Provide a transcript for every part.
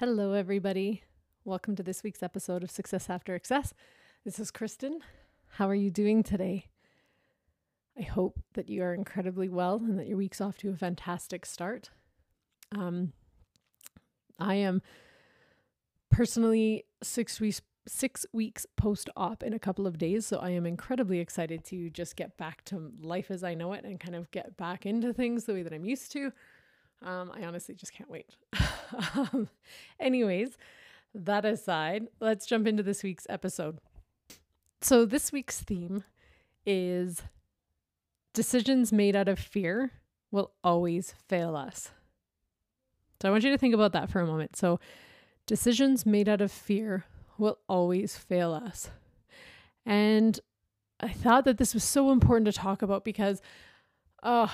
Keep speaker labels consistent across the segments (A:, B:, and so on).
A: Hello, everybody. Welcome to this week's episode of Success After Excess. This is Kristen. How are you doing today? I hope that you are incredibly well and that your week's off to a fantastic start. Um, I am personally six weeks six weeks post op in a couple of days, so I am incredibly excited to just get back to life as I know it and kind of get back into things the way that I'm used to. Um, I honestly just can't wait. um, anyways, that aside, let's jump into this week's episode. So, this week's theme is decisions made out of fear will always fail us. So, I want you to think about that for a moment. So, decisions made out of fear will always fail us. And I thought that this was so important to talk about because, oh,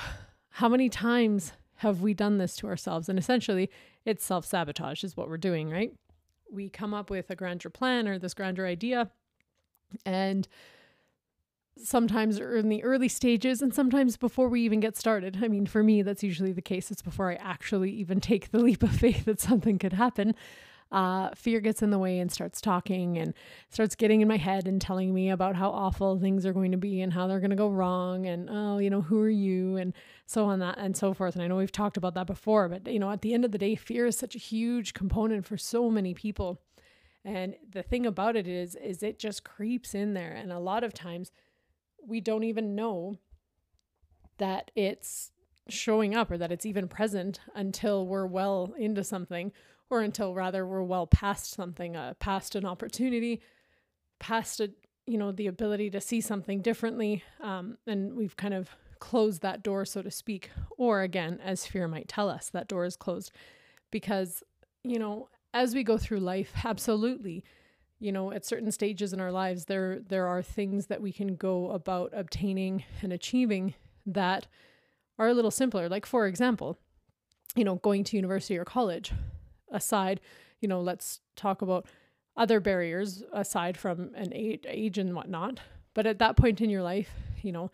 A: how many times have we done this to ourselves? And essentially, it's self sabotage, is what we're doing, right? We come up with a grander plan or this grander idea, and sometimes in the early stages and sometimes before we even get started. I mean, for me, that's usually the case. It's before I actually even take the leap of faith that something could happen uh, fear gets in the way and starts talking and starts getting in my head and telling me about how awful things are going to be and how they're going to go wrong and oh you know who are you and so on that and so forth. And i know we've talked about that before but you know at the end of the day fear is such a huge component for so many people. And the thing about it is is it just creeps in there. And a lot of times we don't even know that it's showing up or that it's even present until we're well into something or until rather we're well past something, uh, past an opportunity, past a you know the ability to see something differently, um, and we've kind of closed that door, so to speak. Or again, as fear might tell us, that door is closed because you know as we go through life, absolutely. You know, at certain stages in our lives, there there are things that we can go about obtaining and achieving that are a little simpler. Like for example, you know, going to university or college aside, you know, let's talk about other barriers aside from an age, age and whatnot. But at that point in your life, you know,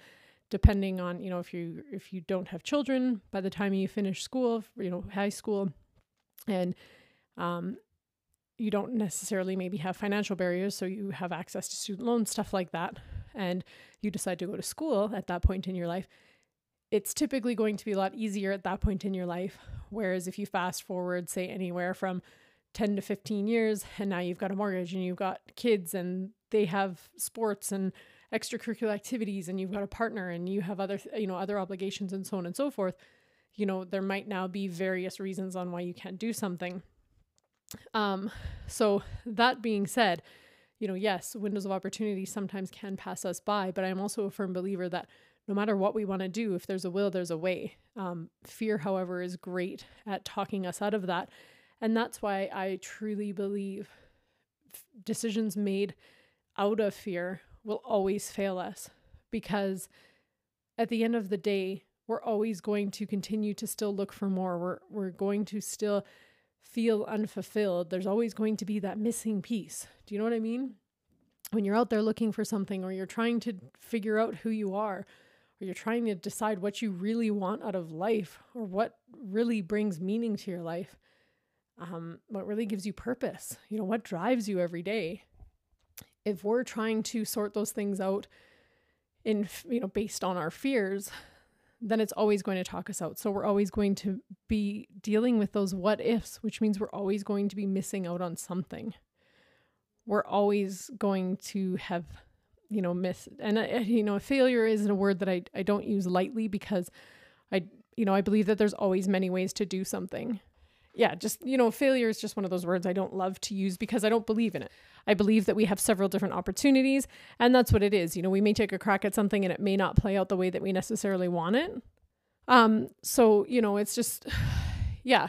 A: depending on, you know, if you if you don't have children by the time you finish school, you know, high school, and um, you don't necessarily maybe have financial barriers, so you have access to student loans, stuff like that, and you decide to go to school at that point in your life, it's typically going to be a lot easier at that point in your life. Whereas if you fast forward, say, anywhere from 10 to 15 years, and now you've got a mortgage and you've got kids and they have sports and extracurricular activities and you've got a partner and you have other, you know, other obligations and so on and so forth, you know, there might now be various reasons on why you can't do something. Um, so that being said, you know, yes, windows of opportunity sometimes can pass us by, but I'm also a firm believer that no matter what we want to do, if there's a will, there's a way. Um, fear, however, is great at talking us out of that. And that's why I truly believe f- decisions made out of fear will always fail us because at the end of the day, we're always going to continue to still look for more. We're, we're going to still feel unfulfilled. There's always going to be that missing piece. Do you know what I mean? When you're out there looking for something or you're trying to figure out who you are or you're trying to decide what you really want out of life or what really brings meaning to your life, um, what really gives you purpose, you know, what drives you every day. If we're trying to sort those things out in, you know, based on our fears, then it's always going to talk us out. So we're always going to be dealing with those what ifs, which means we're always going to be missing out on something. We're always going to have you know miss and uh, you know failure isn't a word that I, I don't use lightly because i you know i believe that there's always many ways to do something. Yeah just you know failure is just one of those words i don't love to use because i don't believe in it. I believe that we have several different opportunities and that's what it is. You know we may take a crack at something and it may not play out the way that we necessarily want it. Um so you know it's just yeah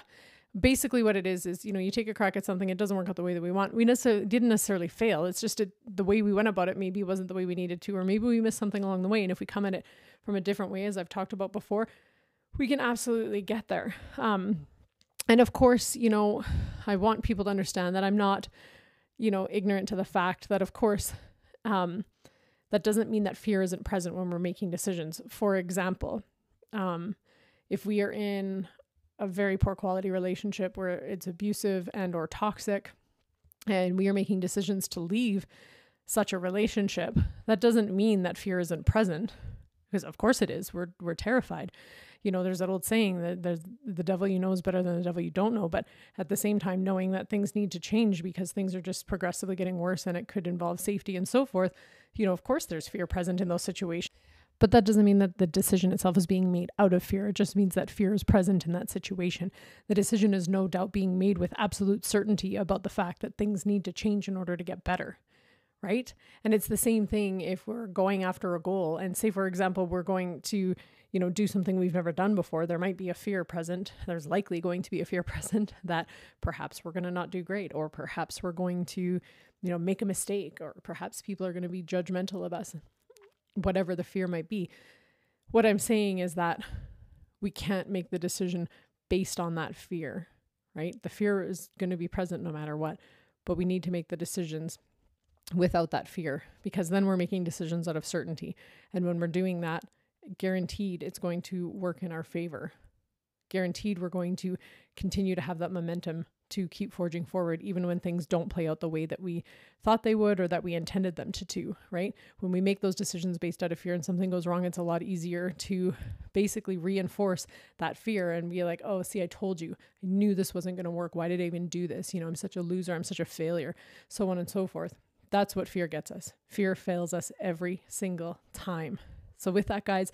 A: basically what it is is you know you take a crack at something it doesn't work out the way that we want. We necessarily didn't necessarily fail. It's just a, the way we went about it maybe wasn't the way we needed to or maybe we missed something along the way. And if we come at it from a different way as i've talked about before we can absolutely get there. Um, and of course you know i want people to understand that i'm not you know ignorant to the fact that of course um, that doesn't mean that fear isn't present when we're making decisions. For example um, if we are in a very poor quality relationship where it's abusive and or toxic and we are making decisions to leave such a relationship, that doesn't mean that fear isn't present because of course it is. We're we're terrified. You know, there's that old saying that there's the devil you know is better than the devil you don't know, but at the same time knowing that things need to change because things are just progressively getting worse and it could involve safety and so forth, you know, of course there's fear present in those situations. But that doesn't mean that the decision itself is being made out of fear. It just means that fear is present in that situation. The decision is no doubt being made with absolute certainty about the fact that things need to change in order to get better. Right. And it's the same thing if we're going after a goal and say, for example, we're going to, you know, do something we've never done before. There might be a fear present. There's likely going to be a fear present that perhaps we're going to not do great, or perhaps we're going to, you know, make a mistake, or perhaps people are going to be judgmental of us whatever the fear might be. What I'm saying is that we can't make the decision based on that fear, right? The fear is going to be present no matter what, but we need to make the decisions without that fear because then we're making decisions out of certainty. And when we're doing that, guaranteed it's going to work in our favor. Guaranteed we're going to continue to have that momentum to keep forging forward, even when things don't play out the way that we thought they would or that we intended them to do, right? When we make those decisions based out of fear and something goes wrong, it's a lot easier to basically reinforce that fear and be like, oh, see, I told you, I knew this wasn't going to work. Why did I even do this? You know, I'm such a loser, I'm such a failure, so on and so forth. That's what fear gets us. Fear fails us every single time. So, with that, guys,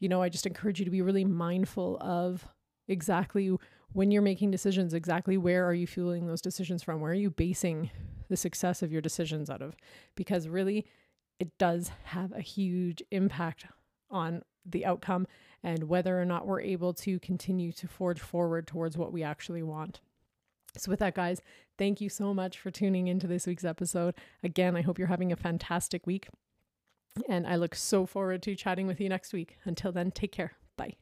A: you know, I just encourage you to be really mindful of exactly when you're making decisions, exactly where are you fueling those decisions from? Where are you basing the success of your decisions out of? Because really, it does have a huge impact on the outcome and whether or not we're able to continue to forge forward towards what we actually want. So, with that, guys, thank you so much for tuning into this week's episode. Again, I hope you're having a fantastic week. And I look so forward to chatting with you next week. Until then, take care. Bye.